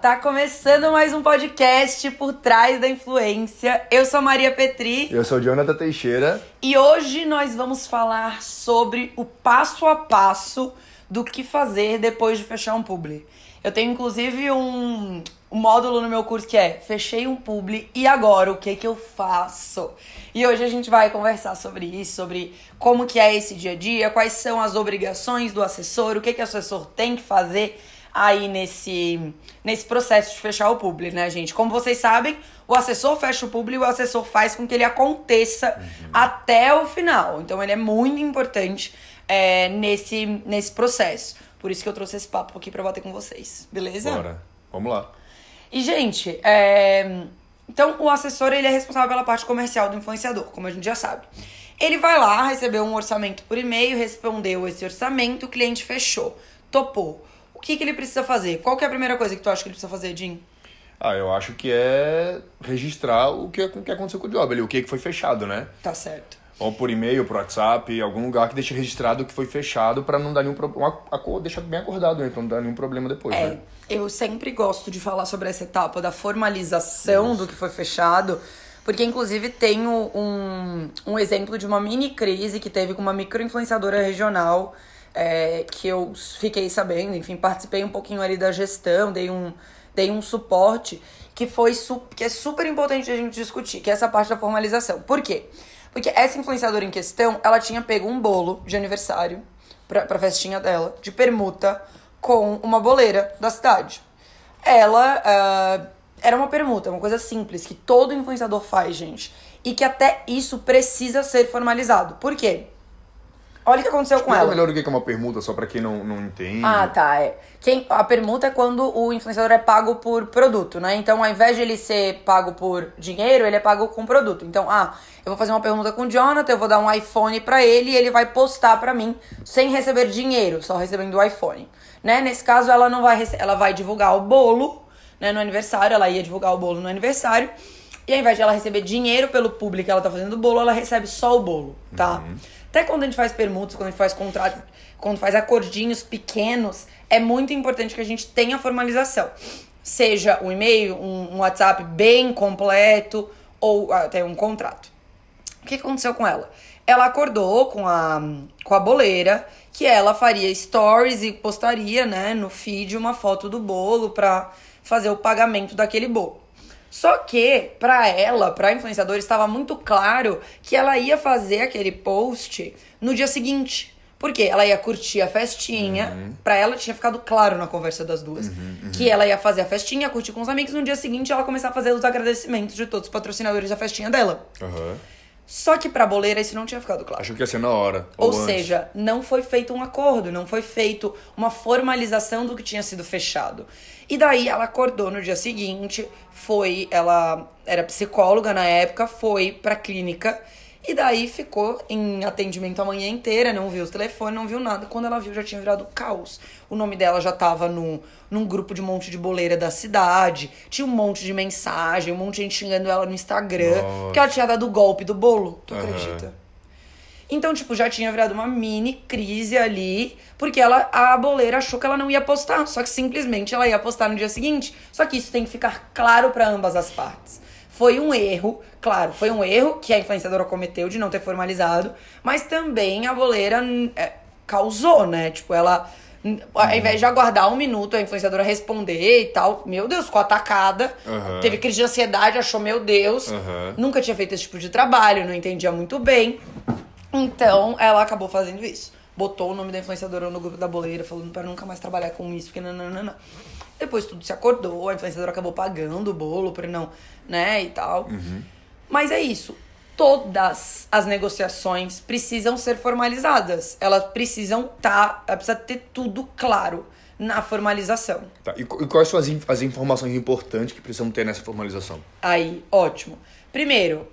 Tá começando mais um podcast por trás da influência. Eu sou a Maria Petri. Eu sou Jonathan Teixeira. E hoje nós vamos falar sobre o passo a passo do que fazer depois de fechar um publi. Eu tenho inclusive um, um módulo no meu curso que é Fechei um publi e agora o que que eu faço? E hoje a gente vai conversar sobre isso, sobre como que é esse dia a dia, quais são as obrigações do assessor, o que que o assessor tem que fazer aí nesse, nesse processo de fechar o publi, né, gente? Como vocês sabem, o assessor fecha o publi e o assessor faz com que ele aconteça uhum. até o final. Então ele é muito importante é, nesse, nesse processo. Por isso que eu trouxe esse papo aqui pra bater com vocês, beleza? Bora, vamos lá. E, gente, é... então o assessor ele é responsável pela parte comercial do influenciador, como a gente já sabe. Ele vai lá, recebeu um orçamento por e-mail, respondeu esse orçamento, o cliente fechou, topou o que, que ele precisa fazer? Qual que é a primeira coisa que tu acha que ele precisa fazer, Jim? Ah, eu acho que é registrar o que, o que aconteceu com o job ali, o que foi fechado, né? Tá certo. Ou por e-mail, por WhatsApp, algum lugar que deixe registrado o que foi fechado para não dar nenhum problema. Deixar bem acordado, né? Pra não dar nenhum problema depois, é, né? Eu sempre gosto de falar sobre essa etapa da formalização do que foi fechado. Porque, inclusive, tenho um, um exemplo de uma mini crise que teve com uma micro-influenciadora regional é, que eu fiquei sabendo, enfim, participei um pouquinho ali da gestão, dei um, dei um suporte que foi que é super importante a gente discutir, que é essa parte da formalização. Por quê? Porque essa influenciadora em questão, ela tinha pego um bolo de aniversário pra, pra festinha dela, de permuta, com uma boleira da cidade. Ela uh, era uma permuta, uma coisa simples, que todo influenciador faz, gente. E que até isso precisa ser formalizado. Por quê? Olha o que aconteceu Explica com ela. melhor o que é uma permuta, só pra quem não, não entende. Ah, tá. É. Quem, a permuta é quando o influenciador é pago por produto, né? Então, ao invés de ele ser pago por dinheiro, ele é pago com produto. Então, ah, eu vou fazer uma pergunta com o Jonathan, eu vou dar um iPhone pra ele e ele vai postar pra mim sem receber dinheiro, só recebendo o iPhone. Né? Nesse caso, ela não vai ela vai divulgar o bolo, né, no aniversário, ela ia divulgar o bolo no aniversário. E ao invés de ela receber dinheiro pelo público que ela tá fazendo o bolo, ela recebe só o bolo, tá? Uhum. Até quando a gente faz permutas, quando a gente faz contrato, quando faz acordinhos pequenos, é muito importante que a gente tenha formalização. Seja um e-mail, um, um WhatsApp bem completo ou até um contrato. O que aconteceu com ela? Ela acordou com a, com a boleira que ela faria stories e postaria né, no feed uma foto do bolo para fazer o pagamento daquele bolo. Só que, para ela, pra influenciadora, estava muito claro que ela ia fazer aquele post no dia seguinte. Porque ela ia curtir a festinha. Uhum. Pra ela tinha ficado claro na conversa das duas. Uhum, uhum. Que ela ia fazer a festinha, curtir com os amigos. No dia seguinte ela começar a fazer os agradecimentos de todos os patrocinadores da festinha dela. Uhum. Só que pra boleira isso não tinha ficado claro. Achou que ia ser na hora. Ou, ou seja, não foi feito um acordo, não foi feito uma formalização do que tinha sido fechado. E daí ela acordou no dia seguinte, foi, ela era psicóloga na época, foi pra clínica e daí ficou em atendimento a manhã inteira, não viu os telefones, não viu nada. Quando ela viu, já tinha virado caos. O nome dela já tava no, num grupo de um monte de boleira da cidade. Tinha um monte de mensagem, um monte de gente xingando ela no Instagram. Nossa. Porque ela tinha dado o golpe do bolo. Tu uhum. acredita? Então, tipo, já tinha virado uma mini crise ali, porque ela, a boleira achou que ela não ia postar, só que simplesmente ela ia postar no dia seguinte. Só que isso tem que ficar claro para ambas as partes. Foi um erro, claro, foi um erro que a influenciadora cometeu de não ter formalizado, mas também a boleira é, causou, né? Tipo, ela ao invés de aguardar um minuto a influenciadora responder e tal, meu Deus, ficou atacada. Uhum. Teve crise de ansiedade, achou, meu Deus, uhum. nunca tinha feito esse tipo de trabalho, não entendia muito bem. Então, ela acabou fazendo isso. Botou o nome da influenciadora no grupo da boleira, falando para nunca mais trabalhar com isso, porque não, não, não, não. Depois tudo se acordou, a influenciadora acabou pagando o bolo pra não, né, e tal. Uhum. Mas é isso. Todas as negociações precisam ser formalizadas. Elas precisam estar. Tá, precisa ter tudo claro na formalização. Tá. E, e quais são as, as informações importantes que precisam ter nessa formalização? Aí, ótimo. Primeiro,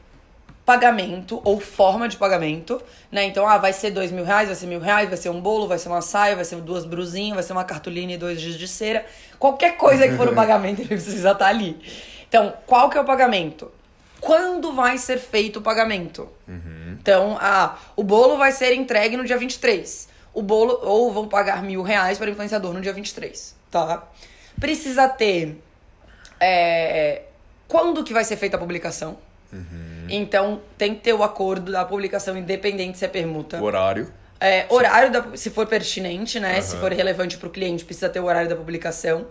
pagamento ou forma de pagamento, né? Então, ah, vai ser dois mil reais, vai ser mil reais, vai ser um bolo, vai ser uma saia, vai ser duas brusinhas, vai ser uma cartolina e dois dias de cera. Qualquer coisa que for o pagamento, ele precisa estar ali. Então, qual que é o pagamento? Quando vai ser feito o pagamento? Uhum. Então, ah, o bolo vai ser entregue no dia 23. O bolo, ou vão pagar mil reais para o influenciador no dia 23, tá? Precisa ter é, quando que vai ser feita a publicação. Então, tem que ter o acordo da publicação independente se é permuta. O horário. É, horário, da, se for pertinente, né? Se for relevante para o cliente, precisa ter o horário da publicação.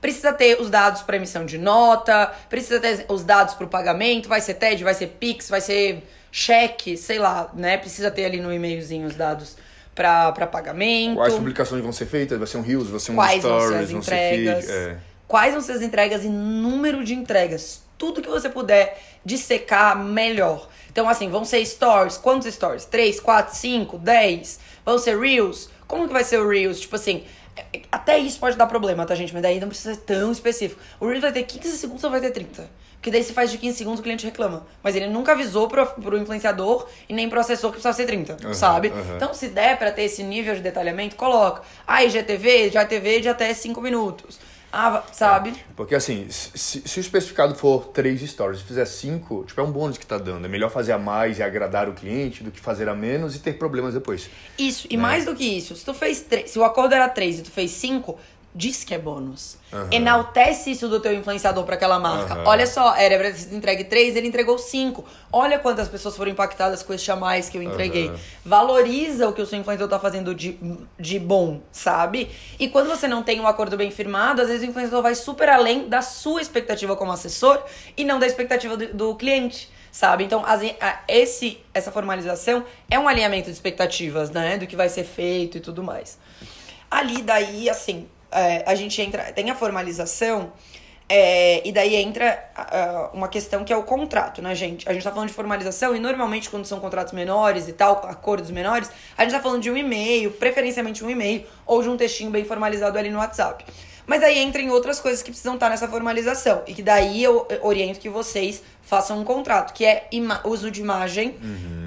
Precisa ter os dados para emissão de nota, precisa ter os dados para o pagamento, vai ser TED, vai ser Pix, vai ser cheque, sei lá, né? Precisa ter ali no e-mailzinho os dados para pagamento. Quais publicações vão ser feitas? Vai ser um Reels, vai ser um Quais vão ser Stories, as vão ser entregas, feed. É. quais vão ser as entregas e número de entregas. Tudo que você puder dissecar, melhor. Então, assim, vão ser stories. Quantos stories? 3, 4, 5, 10? Vão ser reels? Como que vai ser o reels? Tipo assim, é- até isso pode dar problema, tá, gente? Mas daí não precisa ser tão específico. O reels vai ter 15 segundos ou vai ter 30? Porque daí se faz de 15 segundos o cliente reclama. Mas ele nunca avisou pro, pro influenciador e nem pro assessor que precisava ser 30, Aham, sabe? aham. Então, se der pra ter esse nível de detalhamento, coloca. Ah, IGTV, já TV de até 5 minutos. Ah, sabe? Porque assim, se, se o especificado for três stories, se fizer cinco, tipo, é um bônus que tá dando. É melhor fazer a mais e agradar o cliente do que fazer a menos e ter problemas depois. Isso, Né? e mais do que isso, se tu fez três, se o acordo era 3 e tu fez 5, diz que é bônus. Aham. Enaltece isso do teu influenciador pra aquela marca. Aham. Olha só, era pra ter entregue 3, ele entregou 5. Olha quantas pessoas foram impactadas com este a mais que eu entreguei. Aham. Valoriza o que o seu influenciador tá fazendo de, de bom, sabe? E quando você não tem um acordo bem firmado, às vezes o influenciador vai super além da sua expectativa como assessor e não da expectativa do, do cliente. Sabe? Então, as- a- esse, essa formalização é um alinhamento de expectativas, né? Do que vai ser feito e tudo mais. Ali, daí, assim, é, a gente entra. Tem a formalização, é, e daí entra ah, uma questão que é o contrato, né, gente? A gente tá falando de formalização, e normalmente, quando são contratos menores e tal, acordos menores, a gente tá falando de um e-mail, preferencialmente um e-mail, ou de um textinho bem formalizado ali no WhatsApp. Mas aí entra em outras coisas que precisam estar nessa formalização. E que daí eu oriento que vocês façam um contrato, que é uso de imagem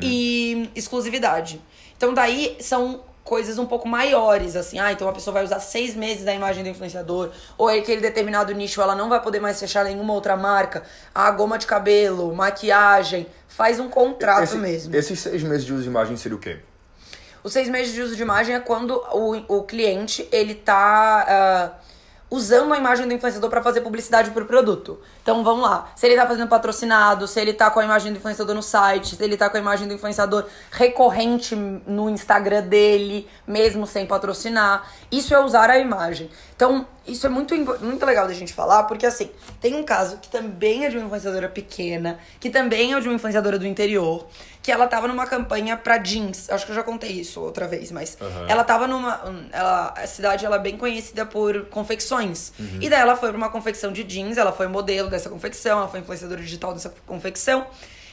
e exclusividade. Então daí são coisas um pouco maiores, assim. Ah, então a pessoa vai usar seis meses da imagem do influenciador. Ou aquele determinado nicho, ela não vai poder mais fechar nenhuma outra marca. Ah, goma de cabelo, maquiagem. Faz um contrato Esse- mesmo. Esses seis meses de uso de imagem seria o quê? Os seis meses de uso de imagem é quando o, o cliente ele tá ah, usando a imagem do influenciador para fazer publicidade pro produto. Então vamos lá. Se ele tá fazendo patrocinado, se ele tá com a imagem do influenciador no site, se ele tá com a imagem do influenciador recorrente no Instagram dele, mesmo sem patrocinar. Isso é usar a imagem. Então, isso é muito, muito legal da gente falar, porque assim, tem um caso que também é de uma influenciadora pequena, que também é de uma influenciadora do interior, que ela tava numa campanha pra jeans. Acho que eu já contei isso outra vez, mas Aham. ela tava numa. um, Ela, a cidade ela é bem conhecida por confecções. E daí ela foi pra uma confecção de jeans, ela foi modelo dessa confecção, ela foi influenciadora digital dessa confecção.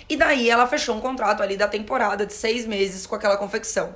E daí ela fechou um contrato ali da temporada de seis meses com aquela confecção.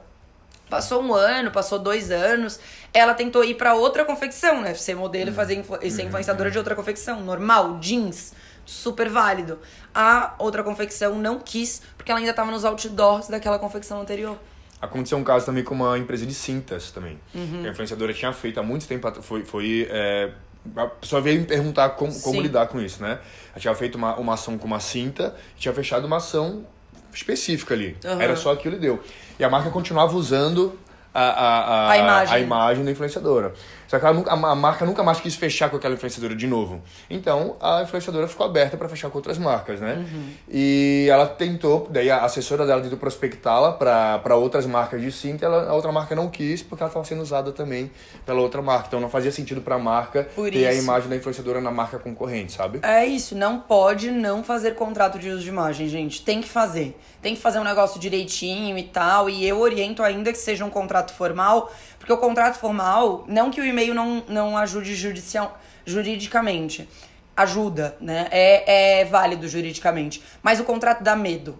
Passou um ano, passou dois anos, ela tentou ir pra outra confecção, né? Ser modelo e, fazer e ser influenciadora de outra confecção. Normal, jeans, super válido. A outra confecção não quis, porque ela ainda tava nos outdoors daquela confecção anterior. Aconteceu um caso também com uma empresa de cintas também. Uhum. A influenciadora tinha feito há muito tempo. Foi, foi, é, a pessoa veio me perguntar como, como lidar com isso, né? Ela tinha feito uma, uma ação com uma cinta, tinha fechado uma ação específica ali. Aham. Era só aquilo e deu. E a marca continuava usando a, a, a, A imagem. a imagem da influenciadora. Só que nunca- a, a marca nunca mais quis fechar com aquela influenciadora de novo. Então a influenciadora ficou aberta para fechar com outras marcas, né? Uhum. E ela tentou, daí a assessora dela tentou prospectá-la para outras marcas de cinta, ela, a outra marca não quis porque ela estava sendo usada também pela outra marca. Então não fazia sentido para a marca Por ter a isso. imagem da influenciadora na marca concorrente, sabe? É isso, não pode não fazer contrato de uso de imagem, gente. Tem que fazer. Tem que fazer um negócio direitinho e tal. E eu oriento ainda que seja um contrato formal, porque o contrato formal, não que o e-mail não, não ajude judicial, juridicamente. Ajuda, né? É, é válido juridicamente. Mas o contrato dá medo.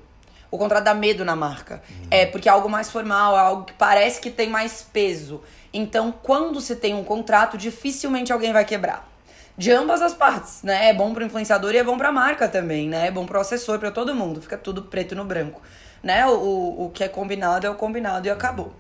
O contrato dá medo na marca. É porque é algo mais formal, é algo que parece que tem mais peso. Então, quando se tem um contrato, dificilmente alguém vai quebrar. De ambas as partes, né? É bom pro influenciador e é bom pra marca também, né? É bom pro assessor, pra todo mundo. Fica tudo preto no branco. Né? O, o, que é combinado é o combinado e acabou.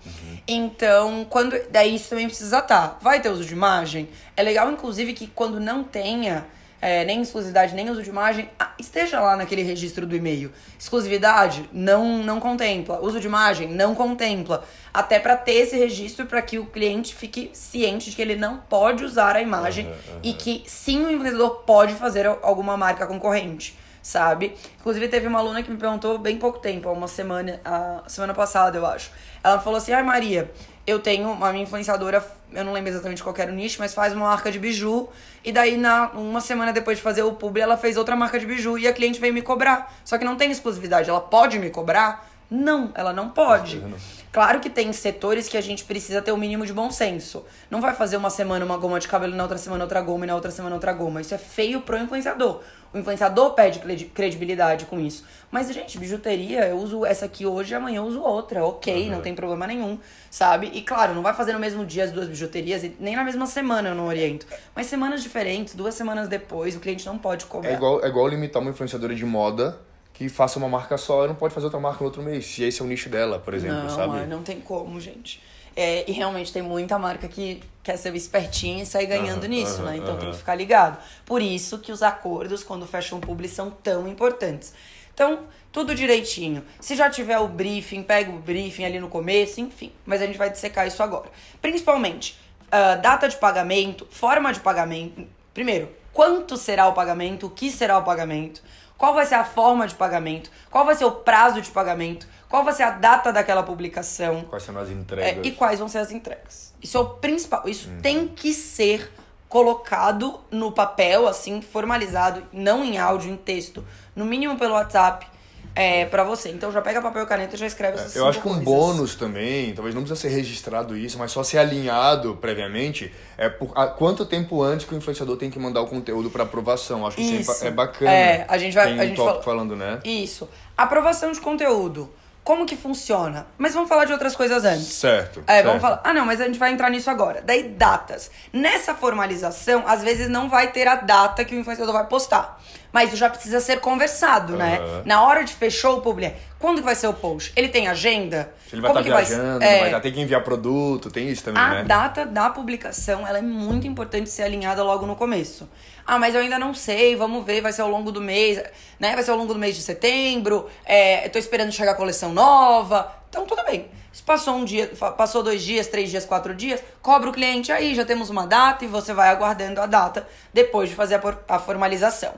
Então, quando. Daí isso também precisa estar. Vai ter uso de imagem? É legal, inclusive, que quando não tenha, é, nem exclusividade, nem uso de imagem, esteja lá naquele registro do e-mail. Exclusividade não não contempla, uso de imagem não contempla, até para ter esse registro para que o cliente fique ciente de que ele não pode usar a imagem uhum, uhum. e que sim o empreendedor pode fazer alguma marca concorrente sabe? Inclusive, teve uma aluna que me perguntou bem pouco tempo, uma semana, a semana passada, eu acho. Ela falou assim: ai, Maria, eu tenho uma minha influenciadora, eu não lembro exatamente qual era o nicho, mas faz uma marca de biju. E daí, na, uma semana depois de fazer o publi, ela fez outra marca de biju e a cliente veio me cobrar. Só que não tem exclusividade. Ela pode me cobrar? Não, ela não pode. Claro que tem setores que a gente precisa ter o um mínimo de bom senso. Não vai fazer uma semana uma goma de cabelo, na outra semana outra goma e na outra semana outra goma. Isso é feio pro influenciador. O influenciador perde credibilidade com isso. Mas, gente, bijuteria, eu uso essa aqui hoje, amanhã eu uso outra. Ok, uhum. não tem problema nenhum, sabe? E claro, não vai fazer no mesmo dia as duas bijuterias, e nem na mesma semana eu não oriento. Mas semanas diferentes, duas semanas depois, o cliente não pode cobrar. É igual, é igual limitar uma influenciadora de moda que faça uma marca só, ela não pode fazer outra marca no outro mês, se esse é o nicho dela, por exemplo, não, sabe? Não, tem como, gente. É, e realmente tem muita marca que quer ser espertinha e sair ganhando uhum, nisso, uhum, né? Então uhum. tem que ficar ligado. Por isso que os acordos, quando fecham publi, são tão importantes. Então, tudo direitinho. Se já tiver o briefing, pega o briefing ali no começo, enfim. Mas a gente vai dissecar isso agora. Principalmente, uh, data de pagamento, forma de pagamento. Primeiro, quanto será o pagamento, o que será o pagamento, qual vai ser a forma de pagamento, qual vai ser o prazo de pagamento, qual vai ser a data daquela publicação. Quais são as entregas. É, e quais vão ser as entregas. Isso é o principal. Isso uhum. tem que ser colocado no papel, assim, formalizado, não em áudio, em texto, no mínimo pelo WhatsApp, é, para você. Então já pega papel e caneta e já escreve essas é, Eu acho que um coisas. bônus também, talvez não precisa ser registrado isso, mas só ser alinhado previamente, é por a, quanto tempo antes que o influenciador tem que mandar o conteúdo para aprovação. Acho que isso, é, é bacana. É, a gente vai. Tem a gente fala... falando, né? Isso. Aprovação de conteúdo. Como que funciona? Mas vamos falar de outras coisas antes. Certo. É, certo. vamos falar. Ah, não, mas a gente vai entrar nisso agora. Daí, datas. Nessa formalização, às vezes não vai ter a data que o influenciador vai postar. Mas isso já precisa ser conversado, uhum. né? Na hora de fechou o publi, quando que vai ser o post? Ele tem agenda? Ele vai estar tá viajando, vai, é, vai ter que enviar produto, tem isso também, a né? A data da publicação, ela é muito importante ser alinhada logo no começo. Ah, mas eu ainda não sei, vamos ver, vai ser ao longo do mês, né? Vai ser ao longo do mês de setembro, é, tô esperando chegar a coleção nova. Então, tudo bem. Se passou um dia, passou dois dias, três dias, quatro dias, cobra o cliente aí, já temos uma data e você vai aguardando a data depois de fazer a, a formalização.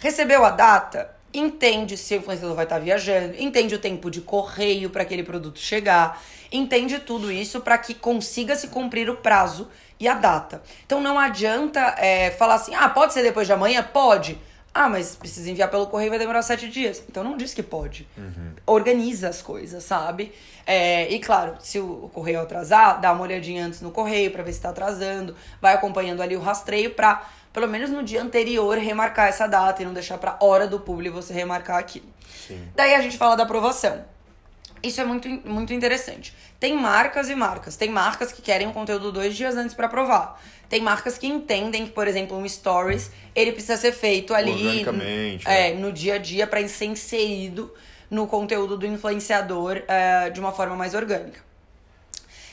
Recebeu a data, entende se o influenciador vai estar viajando, entende o tempo de correio para aquele produto chegar, entende tudo isso para que consiga se cumprir o prazo e a data. Então não adianta é, falar assim, ah, pode ser depois de amanhã? Pode. Ah, mas precisa enviar pelo correio vai demorar sete dias. Então não diz que pode. Uhum. Organiza as coisas, sabe? É, e claro, se o correio atrasar, dá uma olhadinha antes no correio para ver se está atrasando, vai acompanhando ali o rastreio para pelo menos no dia anterior, remarcar essa data e não deixar pra hora do público você remarcar aquilo. Sim. Daí a gente fala da aprovação. Isso é muito, muito interessante. Tem marcas e marcas. Tem marcas que querem o conteúdo dois dias antes para aprovar. Tem marcas que entendem que, por exemplo, um stories ele precisa ser feito ali é, no dia a dia para ser inserido no conteúdo do influenciador é, de uma forma mais orgânica.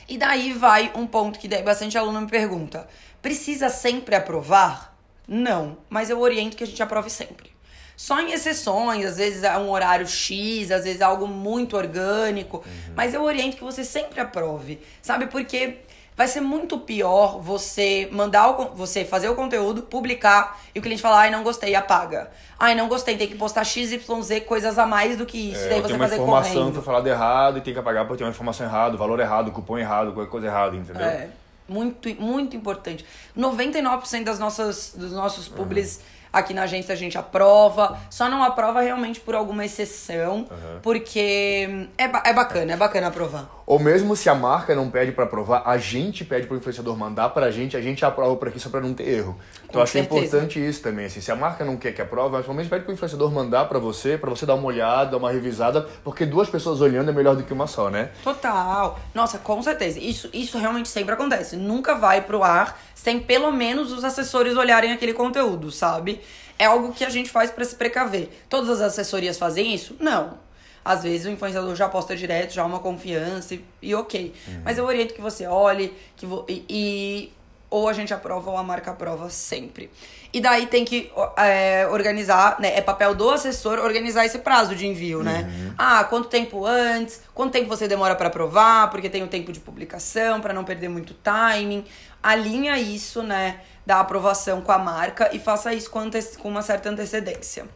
E daí vai um ponto que bastante aluno me pergunta: precisa sempre aprovar? Não, mas eu oriento que a gente aprove sempre. Só em exceções, às vezes é um horário X, às vezes é algo muito orgânico, uhum. mas eu oriento que você sempre aprove, sabe? Porque vai ser muito pior você mandar o, você fazer o conteúdo, publicar e o cliente falar, ai, não gostei, apaga. Ai, não gostei, tem que postar XYZ coisas a mais do que isso. É, daí você tem uma fazer informação correndo. que falado errado e tem que apagar porque tem uma informação errada, valor errado, cupom errado, qualquer coisa errada, entendeu? É. Muito, muito importante. 99% das nossas, dos nossos publis uhum. aqui na agência a gente aprova. Só não aprova realmente por alguma exceção, uhum. porque é, é bacana, é bacana aprovar. Ou mesmo se a marca não pede para aprovar, a gente pede pro influenciador mandar pra gente, a gente aprova por aqui só para não ter erro. Então acho é importante isso também, assim, se a marca não quer que aprove, pelo menos pede pro influenciador mandar para você, para você dar uma olhada, uma revisada, porque duas pessoas olhando é melhor do que uma só, né? Total. Nossa, com certeza. Isso, isso realmente sempre acontece. Nunca vai pro ar sem pelo menos os assessores olharem aquele conteúdo, sabe? É algo que a gente faz para se precaver. Todas as assessorias fazem isso? Não às vezes o influenciador já posta direto, já há uma confiança e, e ok. Uhum. Mas eu oriento que você olhe que vo, e, e, ou a gente aprova ou a marca aprova sempre. E daí tem que é, organizar, né? É papel do assessor organizar esse prazo de envio, né? Uhum. Ah, quanto tempo antes? Quanto tempo você demora para aprovar? Porque tem o tempo de publicação, para não perder muito timing. Alinha isso, né? Da aprovação com a marca e faça isso com, com uma certa antecedência.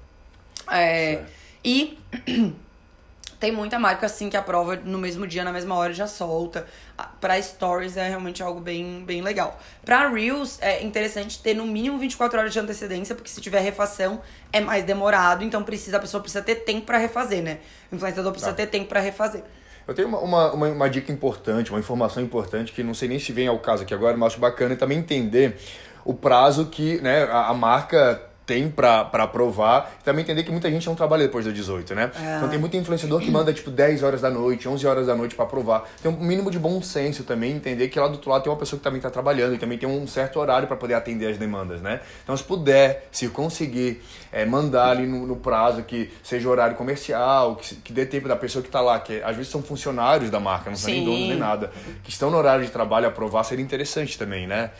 É, e tem muita marca assim que aprova no mesmo dia, na mesma hora já solta. Ah, para stories é realmente algo bem, bem legal. Para reels é interessante ter no mínimo 24 horas de antecedência, porque se tiver refação é mais demorado, então precisa a pessoa precisa ter tempo para refazer, né? O influenciador precisa tá. ter tempo para refazer. Eu tenho uma, uma, uma, uma, dica importante, uma informação importante que não sei nem se vem ao caso aqui agora, mas acho bacana também entender o prazo que né, a, a marca tem pra, pra aprovar. E também entender que muita gente não trabalha depois das 18, né? É. Então tem muito influenciador que manda tipo 10 horas da noite, 11 horas da noite para aprovar. Tem um mínimo de bom senso também, entender que lá do outro lado tem uma pessoa que também tá trabalhando e também tem um certo horário para poder atender as demandas, né? Então se puder, se conseguir é, mandar ali no, no, prazo que seja horário comercial, que, que dê tempo da pessoa que tá lá, que às vezes são funcionários da marca, não são nem donos nem nada, que estão no horário de trabalho aprovar, seria interessante também, né?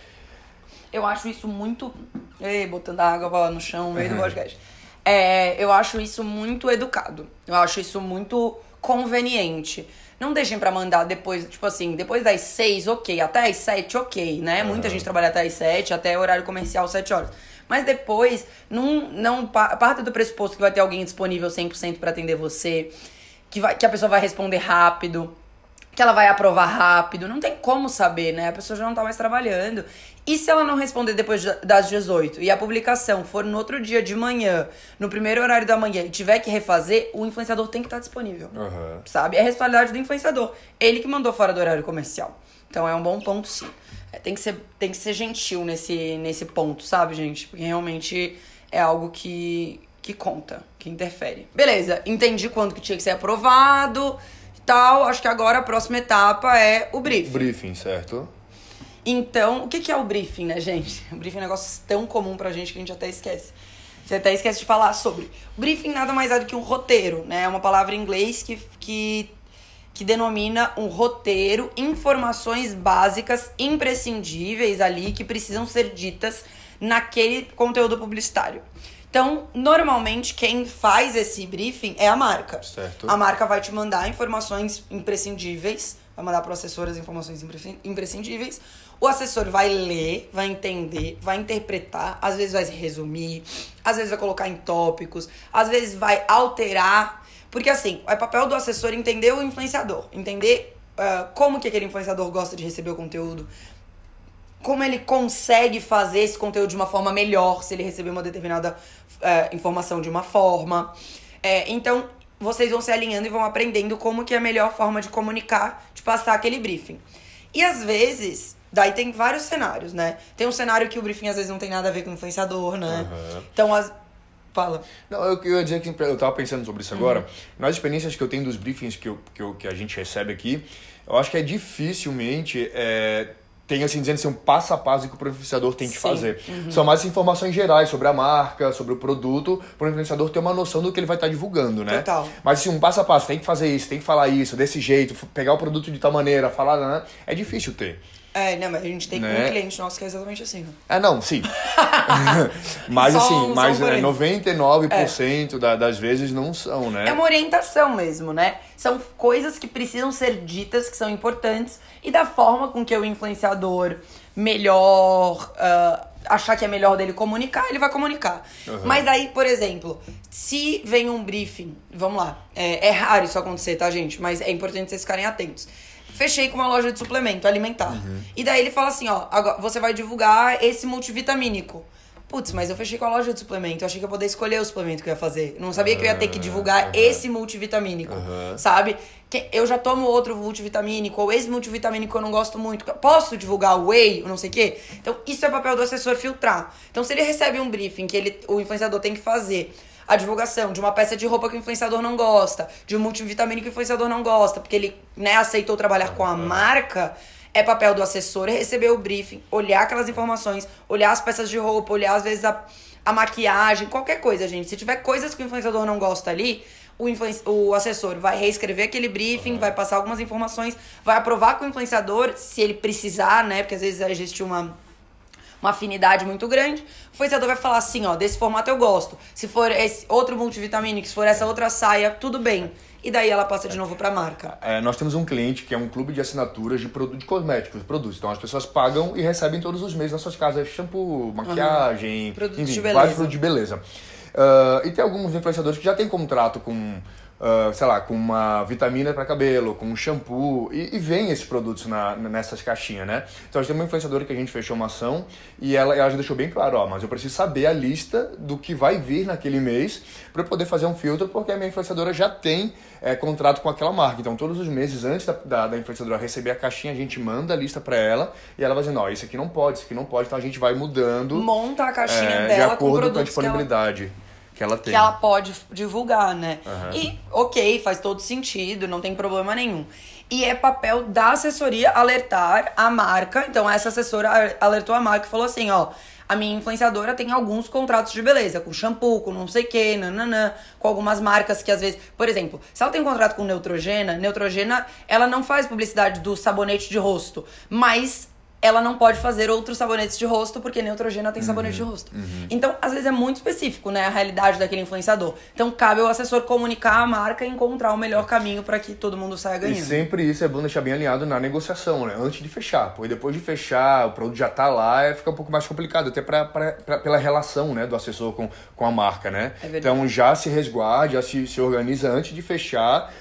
Eu acho isso muito. Ei, botando água no chão no meio do podcast. É, eu acho isso muito educado. Eu acho isso muito conveniente. Não deixem para mandar depois, tipo assim, depois das seis, ok. Até as sete, ok, né? Muita gente trabalha até as sete, até horário comercial, sete horas. Mas depois, não, não parte do pressuposto que vai ter alguém disponível 100% para atender você, que, vai, que a pessoa vai responder rápido que ela vai aprovar rápido. Não tem como saber, né? A pessoa já não tá mais trabalhando. E se ela não responder depois das 18 e a publicação for no outro dia de manhã, no primeiro horário da manhã, e tiver que refazer, o influenciador tem que estar tá disponível. Uhum. Sabe? É responsabilidade do influenciador. Ele que mandou fora do horário comercial. Então é um bom ponto, sim. É, tem, que ser, tem que ser gentil nesse, nesse ponto, sabe, gente? Porque realmente é algo que, que conta, que interfere. Beleza, entendi quando que tinha que ser aprovado tal. Acho que agora a próxima etapa é o briefing. Briefing, certo. Então, o que é o briefing, né, gente? O briefing é um negócio tão comum pra gente que a gente até esquece. Você até esquece de falar sobre. O briefing nada mais é do que um roteiro, né? É uma palavra em inglês que, que, que denomina um roteiro, informações básicas imprescindíveis ali que precisam ser ditas naquele conteúdo publicitário. Então, normalmente, quem faz esse briefing é a marca. Certo. A marca vai te mandar informações imprescindíveis, vai mandar para o assessor as informações imprescindíveis. O assessor vai ler, vai entender, vai interpretar, às vezes vai resumir, às vezes vai colocar em tópicos, às vezes vai alterar. Porque, assim, é papel do assessor entender o influenciador, entender uh, como que aquele influenciador gosta de receber o conteúdo, como ele consegue fazer esse conteúdo de uma forma melhor se ele receber uma determinada é, informação de uma forma. É, então, vocês vão se alinhando e vão aprendendo como que é a melhor forma de comunicar, de passar aquele briefing. E às vezes, daí tem vários cenários, né? Tem um cenário que o briefing às vezes não tem nada a ver com o influenciador, né? Uhum. Então, as, Fala. Não, eu, eu ia dizer que eu tava pensando sobre isso agora. Uhum. Nas experiências que eu tenho dos briefings que, eu, que, eu, que a gente recebe aqui, eu acho que é dificilmente é, tem assim dizendo assim um passo a passo que o influenciador tem que Sim. fazer. Uhum. São mais informações gerais sobre a marca, sobre o produto, para o influenciador ter uma noção do que ele vai estar divulgando, né? Total. Mas assim, um passo a passo, tem que fazer isso, tem que falar isso, desse jeito, pegar o produto de tal maneira, falar, né? é difícil ter. É, não, mas a gente tem né? um cliente nosso que é exatamente assim, né? É, não, sim. mas assim, mas é, 99% é. Da, das vezes não são, né? É uma orientação mesmo, né? São coisas que precisam ser ditas, que são importantes, e da forma com que o influenciador melhor. Uh, achar que é melhor dele comunicar, ele vai comunicar. Uhum. Mas aí, por exemplo, se vem um briefing, vamos lá, é, é raro isso acontecer, tá, gente? Mas é importante vocês ficarem atentos fechei com uma loja de suplemento alimentar. Uhum. E daí ele fala assim, ó, agora você vai divulgar esse multivitamínico. Putz, mas eu fechei com a loja de suplemento. Eu achei que eu poderia escolher o suplemento que eu ia fazer. Não sabia que eu ia ter que divulgar uhum. esse multivitamínico, uhum. sabe? Que eu já tomo outro multivitamínico, ou esse multivitamínico que eu não gosto muito. Posso divulgar o whey, ou não sei o quê? Então, isso é papel do assessor filtrar. Então, se ele recebe um briefing que ele, o influenciador tem que fazer a divulgação de uma peça de roupa que o influenciador não gosta, de um multivitamínico que o influenciador não gosta, porque ele né, aceitou trabalhar com a marca, é papel do assessor receber o briefing, olhar aquelas informações, olhar as peças de roupa, olhar às vezes a, a maquiagem, qualquer coisa, gente. Se tiver coisas que o influenciador não gosta ali, o, o assessor vai reescrever aquele briefing, vai passar algumas informações, vai aprovar com o influenciador, se ele precisar, né? Porque às vezes existe uma uma afinidade muito grande, o influenciador vai falar assim, ó, desse formato eu gosto. Se for esse outro multivitamínico, se for essa outra saia, tudo bem. E daí ela passa de novo para a marca. É, nós temos um cliente que é um clube de assinaturas de, de cosméticos, produtos. Então as pessoas pagam e recebem todos os meses nas suas casas shampoo, maquiagem, uhum. produtos enfim, de beleza. vários produtos de beleza. Uh, e tem alguns influenciadores que já têm contrato com uh, sei lá, com uma vitamina para cabelo, com um shampoo, e, e vem esses produtos na, nessas caixinhas, né? Então a gente tem uma influenciadora que a gente fechou uma ação e ela, ela já deixou bem claro, ó, mas eu preciso saber a lista do que vai vir naquele mês para poder fazer um filtro, porque a minha influenciadora já tem é, contrato com aquela marca. Então todos os meses, antes da, da, da influenciadora receber a caixinha, a gente manda a lista para ela e ela vai dizendo, ó, isso aqui não pode, isso aqui não pode, então a gente vai mudando. Monta a caixinha é, dela de acordo com, com a disponibilidade que ela tem. Que ela pode divulgar, né? Uhum. E, ok, faz todo sentido, não tem problema nenhum. E é papel da assessoria alertar a marca. Então, essa assessora alertou a marca e falou assim: ó, a minha influenciadora tem alguns contratos de beleza, com shampoo, com não sei o que, nananã, com algumas marcas que às vezes. Por exemplo, se ela tem um contrato com Neutrogena, Neutrogena, ela não faz publicidade do sabonete de rosto, mas ela não pode fazer outros sabonetes de rosto, porque Neutrogena tem sabonete de uhum, rosto. Uhum. Então, às vezes é muito específico, né, a realidade daquele influenciador. Então, cabe ao assessor comunicar a marca e encontrar o melhor caminho para que todo mundo saia ganhando. E sempre isso é bom deixar bem alinhado na negociação, né, antes de fechar. Porque depois de fechar, o produto já tá lá, é, fica um pouco mais complicado, até pra, pra, pra pela relação, né, do assessor com, com a marca, né. É então, já se resguarde, já se, se organiza antes de fechar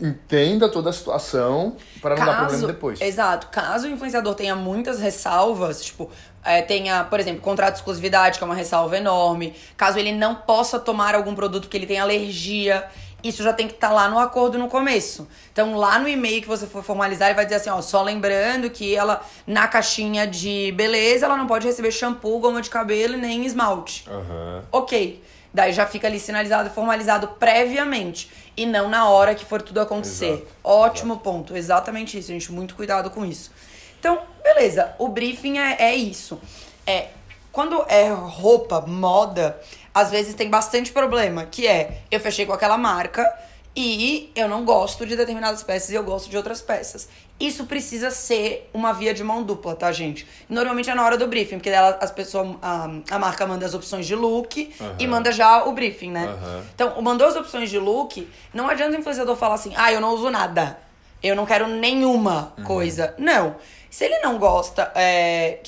entenda toda a situação para não caso, dar problema depois. Exato. Caso o influenciador tenha muitas ressalvas, tipo, é, tenha, por exemplo, contrato de exclusividade, que é uma ressalva enorme, caso ele não possa tomar algum produto que ele tenha alergia, isso já tem que estar tá lá no acordo no começo. Então, lá no e-mail que você for formalizar, ele vai dizer assim, ó, só lembrando que ela, na caixinha de beleza, ela não pode receber shampoo, goma de cabelo nem esmalte. Uhum. Ok. Daí já fica ali sinalizado e formalizado previamente. E não na hora que for tudo acontecer. Exato. Ótimo Exato. ponto. Exatamente isso, gente. Muito cuidado com isso. Então, beleza. O briefing é, é isso. É, quando é roupa, moda, às vezes tem bastante problema. Que é, eu fechei com aquela marca e eu não gosto de determinadas peças e eu gosto de outras peças. Isso precisa ser uma via de mão dupla, tá, gente? Normalmente é na hora do briefing, porque ela, as pessoas, a, a marca manda as opções de look uhum. e manda já o briefing, né? Uhum. Então, mandou as opções de look, não adianta o influenciador falar assim, ah, eu não uso nada. Eu não quero nenhuma uhum. coisa. Não. Se ele não gosta, é,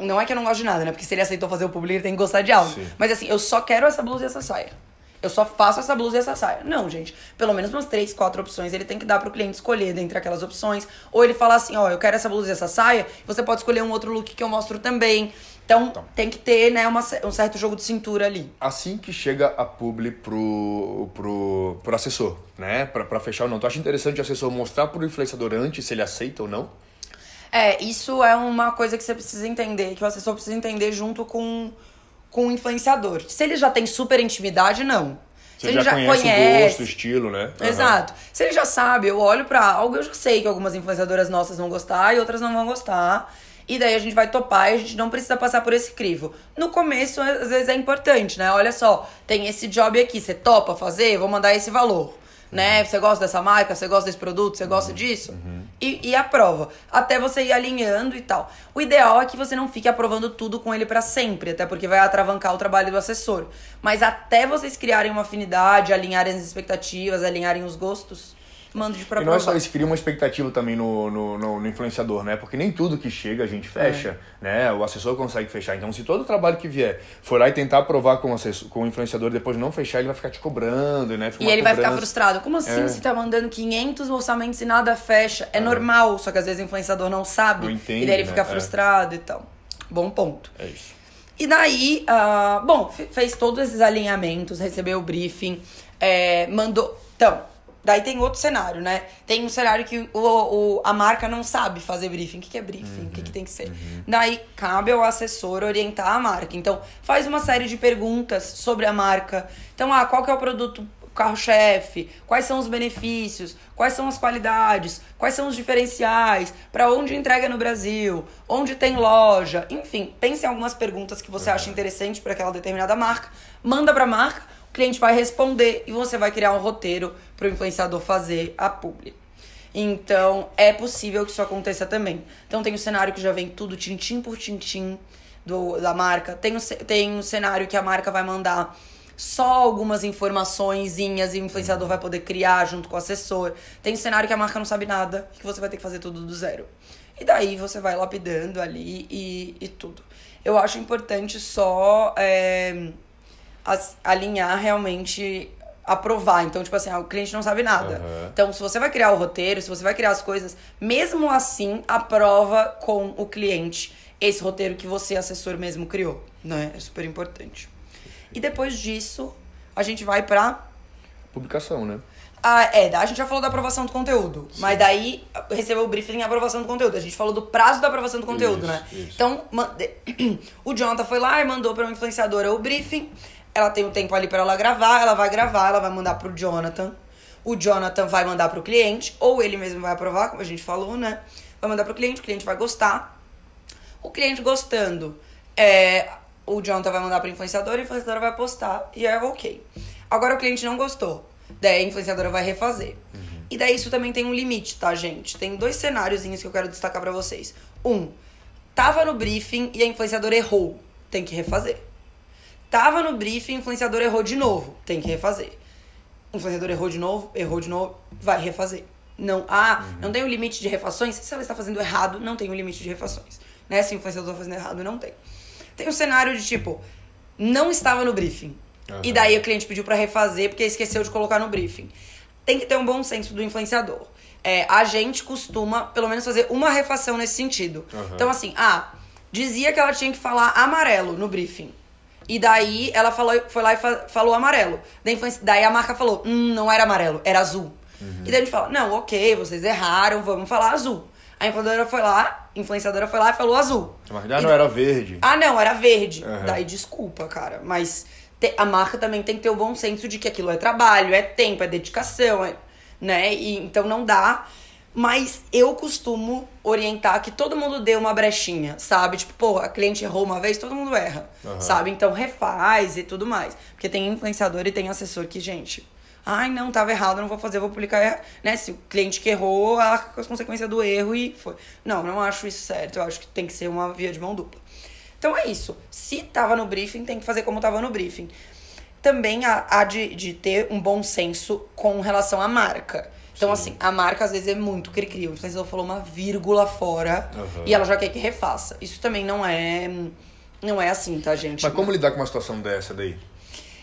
não é que eu não gosto de nada, né? Porque se ele aceitou fazer o publi, ele tem que gostar de algo. Sim. Mas assim, eu só quero essa blusa e essa saia eu só faço essa blusa e essa saia. Não, gente. Pelo menos umas três, quatro opções ele tem que dar pro cliente escolher dentre aquelas opções. Ou ele fala assim, ó, eu quero essa blusa e essa saia, você pode escolher um outro look que eu mostro também. Então, então, tem que ter, né, uma, um certo jogo de cintura ali. Assim que chega a publi pro, pro, pro assessor, né, pra, pra fechar ou não, tu acha interessante o assessor mostrar pro influenciador antes se ele aceita ou não? É, isso é uma coisa que você precisa entender, que o assessor precisa entender junto com com o influenciador. Se ele já tem super intimidade, não. Você Se ele já, já conhece, conhece, o gosto, o estilo, né? Uhum. Exato. Se ele já sabe, eu olho para algo, eu já sei que algumas influenciadoras nossas vão gostar e outras não vão gostar. E daí a gente vai topar e a gente não precisa passar por esse crivo. No começo, às vezes é importante, né? Olha só, tem esse job aqui, você topa fazer? Vou mandar esse valor né? Você gosta dessa marca, você gosta desse produto, você gosta uhum. disso? Uhum. E, e aprova. Até você ir alinhando e tal. O ideal é que você não fique aprovando tudo com ele para sempre, até porque vai atravancar o trabalho do assessor. Mas até vocês criarem uma afinidade, alinharem as expectativas, alinharem os gostos, mando de E não é só isso, cria uma expectativa também no, no, no, no, influenciador, né? Porque nem tudo que chega a gente fecha, é. né? O assessor consegue fechar. Então, se todo o trabalho que vier for lá e tentar aprovar com o, assessor, com o influenciador depois não fechar, ele vai ficar te cobrando, né? Fica e ele cobrança. vai ficar frustrado. Como assim é. você tá mandando 500 orçamentos e nada fecha? É, é, normal, só que às vezes o influenciador não sabe. Não entende, e daí ele fica né? É. frustrado e tal. Bom ponto. É isso. E daí, uh, bom, fez todos esses alinhamentos, recebeu o briefing, é, mandou. Então, Daí tem outro cenário, né? Tem um cenário que o, o, a marca não sabe fazer briefing. O que, que é briefing? Uhum, o que, que tem que ser? Uhum. Daí cabe ao assessor orientar a marca. Então, faz uma série de perguntas sobre a marca. Então, ah, qual que é o produto carro-chefe? Quais são os benefícios? Quais são as qualidades? Quais são os diferenciais? Para onde entrega no Brasil? Onde tem loja? Enfim, pense em algumas perguntas que você uhum. acha interessante para aquela determinada marca. Manda para a marca o cliente vai responder e você vai criar um roteiro para o influenciador fazer a publi. Então, é possível que isso aconteça também. Então, tem o cenário que já vem tudo tintim por tintim, da marca. Tem um, tem um cenário que a marca vai mandar só algumas informaçõezinhas e o influenciador vai poder criar junto com o assessor. Tem um cenário que a marca não sabe nada e que você vai ter que fazer tudo do zero. E daí você vai lapidando ali e, e tudo. Eu acho importante só é, alinhar realmente aprovar. Então, tipo assim, ah, o cliente não sabe nada. Uhum. Então, se você vai criar o roteiro, se você vai criar as coisas, mesmo assim, aprova com o cliente esse roteiro que você, assessor, mesmo criou. Né? É super importante. E depois disso, a gente vai pra. Publicação, né? Ah, é, a gente já falou da aprovação do conteúdo. Sim. Mas daí recebeu o briefing e aprovação do conteúdo. A gente falou do prazo da aprovação do conteúdo, isso, né? Isso. Então, o Jonathan foi lá e mandou pra uma influenciadora o briefing. Ela tem um tempo ali para ela gravar, ela vai gravar, ela vai mandar pro Jonathan. O Jonathan vai mandar pro cliente, ou ele mesmo vai aprovar, como a gente falou, né? Vai mandar pro cliente, o cliente vai gostar. O cliente gostando, é, o Jonathan vai mandar pra influenciadora, a influenciadora vai postar e é ok. Agora o cliente não gostou, daí a influenciadora vai refazer. Uhum. E daí isso também tem um limite, tá, gente? Tem dois cenáriozinhos que eu quero destacar para vocês. Um, tava no briefing e a influenciadora errou, tem que refazer. Tava no briefing, influenciador errou de novo. Tem que refazer. Influenciador errou de novo, errou de novo, vai refazer. Não, ah, uhum. não tem um limite de refações? Se ela está fazendo errado, não tem um limite de refações. Né? Se o influenciador está fazendo errado, não tem. Tem um cenário de tipo, não estava no briefing. Uhum. E daí o cliente pediu para refazer porque esqueceu de colocar no briefing. Tem que ter um bom senso do influenciador. É, a gente costuma, pelo menos, fazer uma refação nesse sentido. Uhum. Então, assim, ah, dizia que ela tinha que falar amarelo no briefing. E daí ela falou, foi lá e fa falou amarelo. Daí, daí a marca falou, hum, não era amarelo, era azul. Uhum. E daí a gente fala, não, ok, vocês erraram, vamos falar azul. A influenciadora foi lá, influenciadora foi lá e falou azul. Mas já não era verde. Ah, não, era verde. Uhum. Daí desculpa, cara. Mas te, a marca também tem que ter o bom senso de que aquilo é trabalho, é tempo, é dedicação, é, né? E, então não dá mas eu costumo orientar que todo mundo dê uma brechinha, sabe? Tipo, pô, a cliente errou uma vez, todo mundo erra, uhum. sabe? Então refaz e tudo mais. Porque tem influenciador e tem assessor que, gente, ai, não, tava errado, não vou fazer, vou publicar, né? Se o cliente que errou, arca com as consequências do erro e foi. Não, não acho isso certo. Eu acho que tem que ser uma via de mão dupla. Então é isso. Se tava no briefing, tem que fazer como tava no briefing. Também há, há de, de ter um bom senso com relação à marca. Então, Sim. assim, a marca às vezes é muito cri-cri. O influenciador falou uma vírgula fora uhum. e ela já quer que refaça. Isso também não é. Não é assim, tá, gente? Mas como lidar com uma situação dessa daí?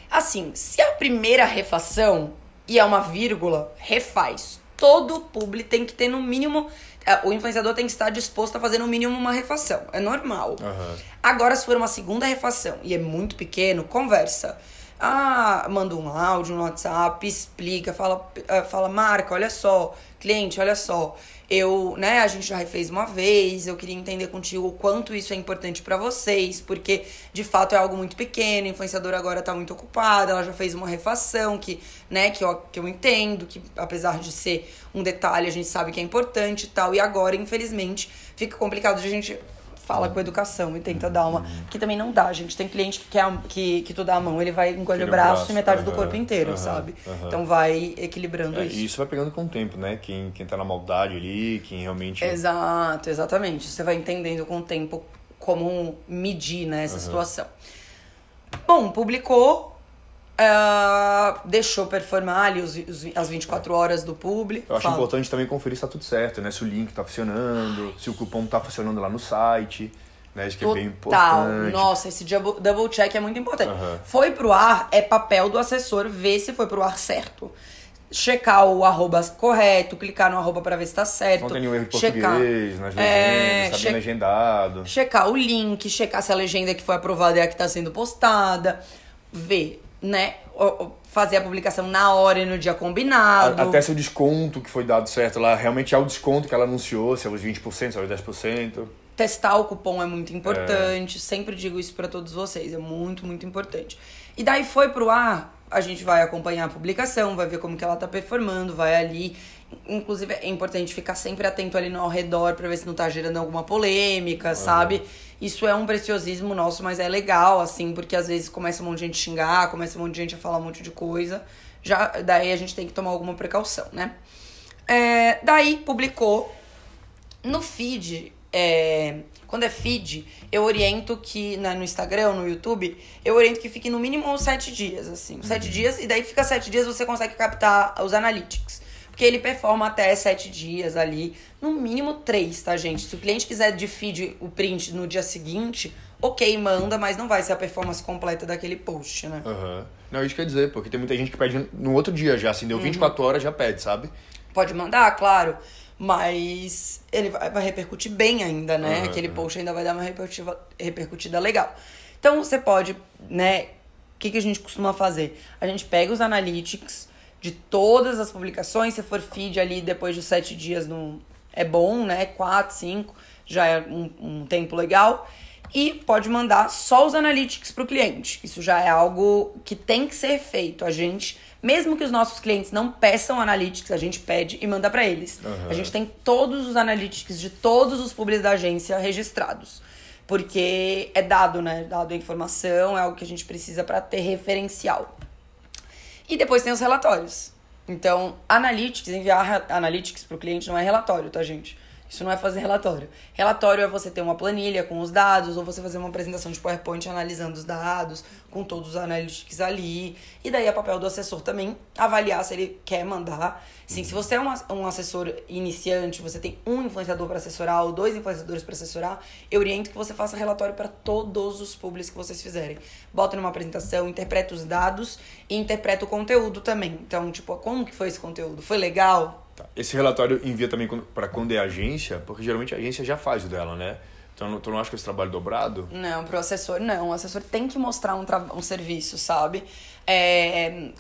Assim, se é a primeira refação e é uma vírgula, refaz. Todo público tem que ter no mínimo. É, o influenciador tem que estar disposto a fazer no mínimo uma refação. É normal. Uhum. Agora, se for uma segunda refação e é muito pequeno, conversa. Ah, manda um áudio no WhatsApp, explica, fala, eh, fala, marca, olha só, cliente, olha só. Eu, né, a gente já refez uma vez, eu queria entender contigo o quanto isso é importante para vocês, porque de fato é algo muito pequeno, a influenciadora agora tá muito ocupada, ela já fez uma refação que, né, que eu, que eu entendo, que apesar de ser um detalhe, a gente sabe que é importante e tal, e agora, infelizmente, fica complicado de a gente fala com educação e tenta dar uma. Que também não dá, gente. Tem cliente que quer que, que tu dá a mão, ele vai encolher o braço, braço, e metade do corpo inteiro, sabe? Então vai equilibrando é, isso. E isso vai pegando com o tempo, né? Quem, quem tá na maldade ali, quem realmente. Exato, exatamente. Você vai entendendo com o tempo como medir né, essa situação. Bom, publicou, Uh, deixou performar ali os, os, as 24 horas do publi. Eu acho Fala. importante também conferir se tá tudo certo, né? Se o link tá funcionando, se o cupom tá funcionando lá no site. Né? Isso que Total. é bem importante. Nossa, esse double, check é muito importante. Uhum. Foi pro ar, é papel do assessor ver se foi pro ar certo. Checar o arroba correto, clicar no arroba pra ver se tá certo. Não tem nenhum erro de checar, português, nas legendas, é, tá che legendado. Checar o link, checar se a legenda que foi aprovada é a que tá sendo postada. Ver né, fazer a publicação na hora e no dia combinado. Até se o desconto que foi dado certo lá realmente é o desconto que ela anunciou, se é os 20%, se é os 10%. Testar o cupom é muito importante, é. sempre digo isso para todos vocês, é muito, muito importante. E daí foi pro ar, a gente vai acompanhar a publicação, vai ver como que ela tá performando, vai ali Inclusive, é importante ficar sempre atento ali no ao redor pra ver se não tá gerando alguma polêmica, uhum. sabe? Isso é um preciosismo nosso, mas é legal, assim, porque às vezes começa um monte de gente a xingar, começa um monte de gente a falar um monte de coisa. Já, daí a gente tem que tomar alguma precaução, né? É, daí publicou no feed é, quando é feed, eu oriento que né, no Instagram, no YouTube, eu oriento que fique no mínimo sete dias, assim. Sete uhum. dias, e daí fica sete dias você consegue captar os analytics. Porque ele performa até sete dias ali, no mínimo três, tá, gente? Se o cliente quiser de feed o print no dia seguinte, ok, manda, mas não vai ser a performance completa daquele post, né? Uhum. Não, isso quer dizer, porque tem muita gente que pede no outro dia já, assim, deu 24 uhum. horas, já pede, sabe? Pode mandar, claro. Mas ele vai, repercutir bem ainda, né? Uhum, Aquele post ainda vai dar uma repercutida, repercutida legal. Então você pode, né? O que, que a gente costuma fazer? A gente pega os analytics de todas as publicações, se for feed ali depois de sete dias no, é bom, né? Quatro, cinco, já é um, um tempo legal. E pode mandar só os analytics para o cliente. Isso já é algo que tem que ser feito. A gente mesmo que os nossos clientes não peçam analytics, a gente pede e manda para eles. Uhum. A gente tem todos os analytics de todos os públicos da agência registrados. Porque é dado, né? Dado a informação, é algo que a gente precisa para ter referencial. E depois tem os relatórios. Então, analytics, enviar analytics para o cliente não é relatório, tá, gente? Isso não é fazer relatório. Relatório é você ter uma planilha com os dados, ou você fazer uma apresentação de PowerPoint analisando os dados, com todos os analytics ali. E daí é papel do assessor também avaliar se ele quer mandar. Sim, se você é um, assessor iniciante, você tem um influenciador para assessorar ou dois influenciadores para assessorar, eu oriento que você faça relatório para todos os públicos que vocês fizerem. Bota numa apresentação, interpreta os dados e interpreta o conteúdo também. Então, tipo, como que foi esse conteúdo? Foi legal? Tá. Esse relatório envia também para quando é agência, porque geralmente a agência já faz o dela, né? Então, tu não acha que esse trabalho dobrado? Não, pro assessor não. O assessor tem que mostrar um, um serviço, sabe? É,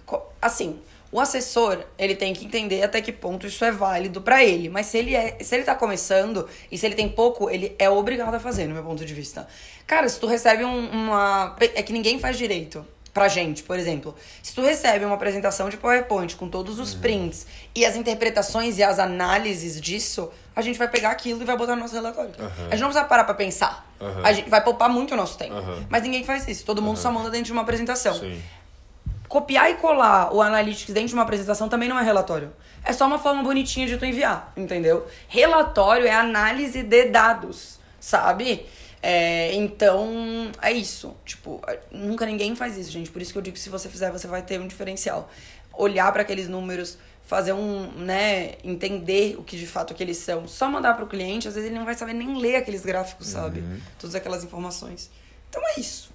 assim, o assessor, ele tem que entender até que ponto isso é válido para ele. Mas se ele é, se ele tá começando e se ele tem pouco, ele é obrigado a fazer, no meu ponto de vista. Cara, se tu recebe um, uma. É que ninguém faz direito pra gente, por exemplo, se tu recebe uma apresentação de PowerPoint com todos os uhum. prints e as interpretações e as análises disso, a gente vai pegar aquilo e vai botar no nosso relatório. Uhum. A gente não precisa parar pra pensar. Uhum. A gente vai poupar muito o nosso tempo. Mas ninguém faz isso. Todo mundo só manda dentro de uma apresentação. Sim. Copiar e colar o Analytics dentro de uma apresentação também não é relatório. É só uma forma bonitinha de tu enviar, entendeu? Relatório é análise de dados, sabe? É, então, é isso. Tipo, nunca ninguém faz isso, gente. Por isso que eu digo que se você fizer, você vai ter um diferencial. Olhar para aqueles números, fazer um, né, entender o que de fato aqueles são. Só mandar para o cliente, às vezes ele não vai saber nem ler aqueles gráficos, sabe? Uhum. Todas aquelas informações. Então é isso.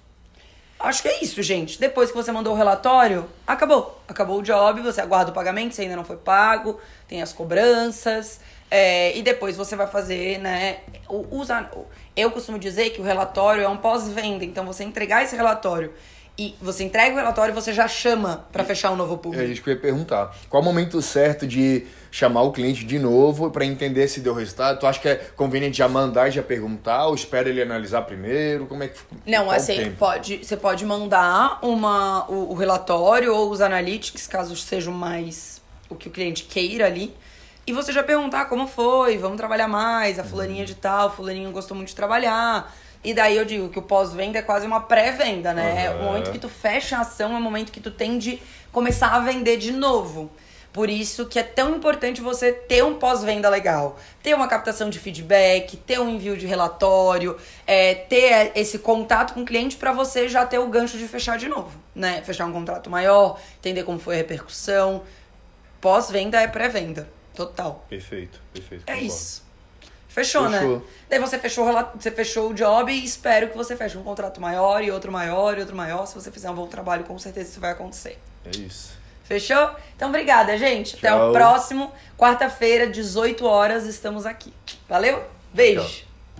Acho que é isso, gente. Depois que você mandou o relatório, acabou. Acabou o job, você aguarda o pagamento, se ainda não foi pago, tem as cobranças. É, e depois você vai fazer, né? Usar. Eu costumo dizer que o relatório é um pós-venda. Então, você entregar esse relatório e você entrega o relatório e você já chama para fechar um novo público. É isso que eu ia perguntar. Qual o momento certo de chamar o cliente de novo para entender se deu resultado? Tu acha que é conveniente já mandar e já perguntar ou espera ele analisar primeiro? Como é que Não, assim, pode, você pode mandar uma, o, o relatório ou os analytics, caso sejam mais o que o cliente queira ali. E você já perguntar como foi, vamos trabalhar mais, a fulaninha de tal, fulaninho gostou muito de trabalhar. E daí eu digo que o pós-venda é quase uma pré-venda, né? Uhum. O momento que tu fecha a ação é o momento que tu tem de começar a vender de novo. Por isso que é tão importante você ter um pós-venda legal, ter uma captação de feedback, ter um envio de relatório, é, ter esse contato com o cliente para você já ter o gancho de fechar de novo, né? Fechar um contrato maior, entender como foi a repercussão. Pós-venda é pré-venda. Total. Perfeito, perfeito. É concordo. isso. Fechou, né? Fechou, né? Daí você fechou, você fechou o job e espero que você feche um contrato maior e outro maior e outro maior. Se você fizer um bom trabalho, com certeza isso vai acontecer. É isso. Fechou? Então, obrigada, gente. Tchau. Até o próximo. Quarta-feira, 18 horas, estamos aqui. Valeu? Beijo. Tchau.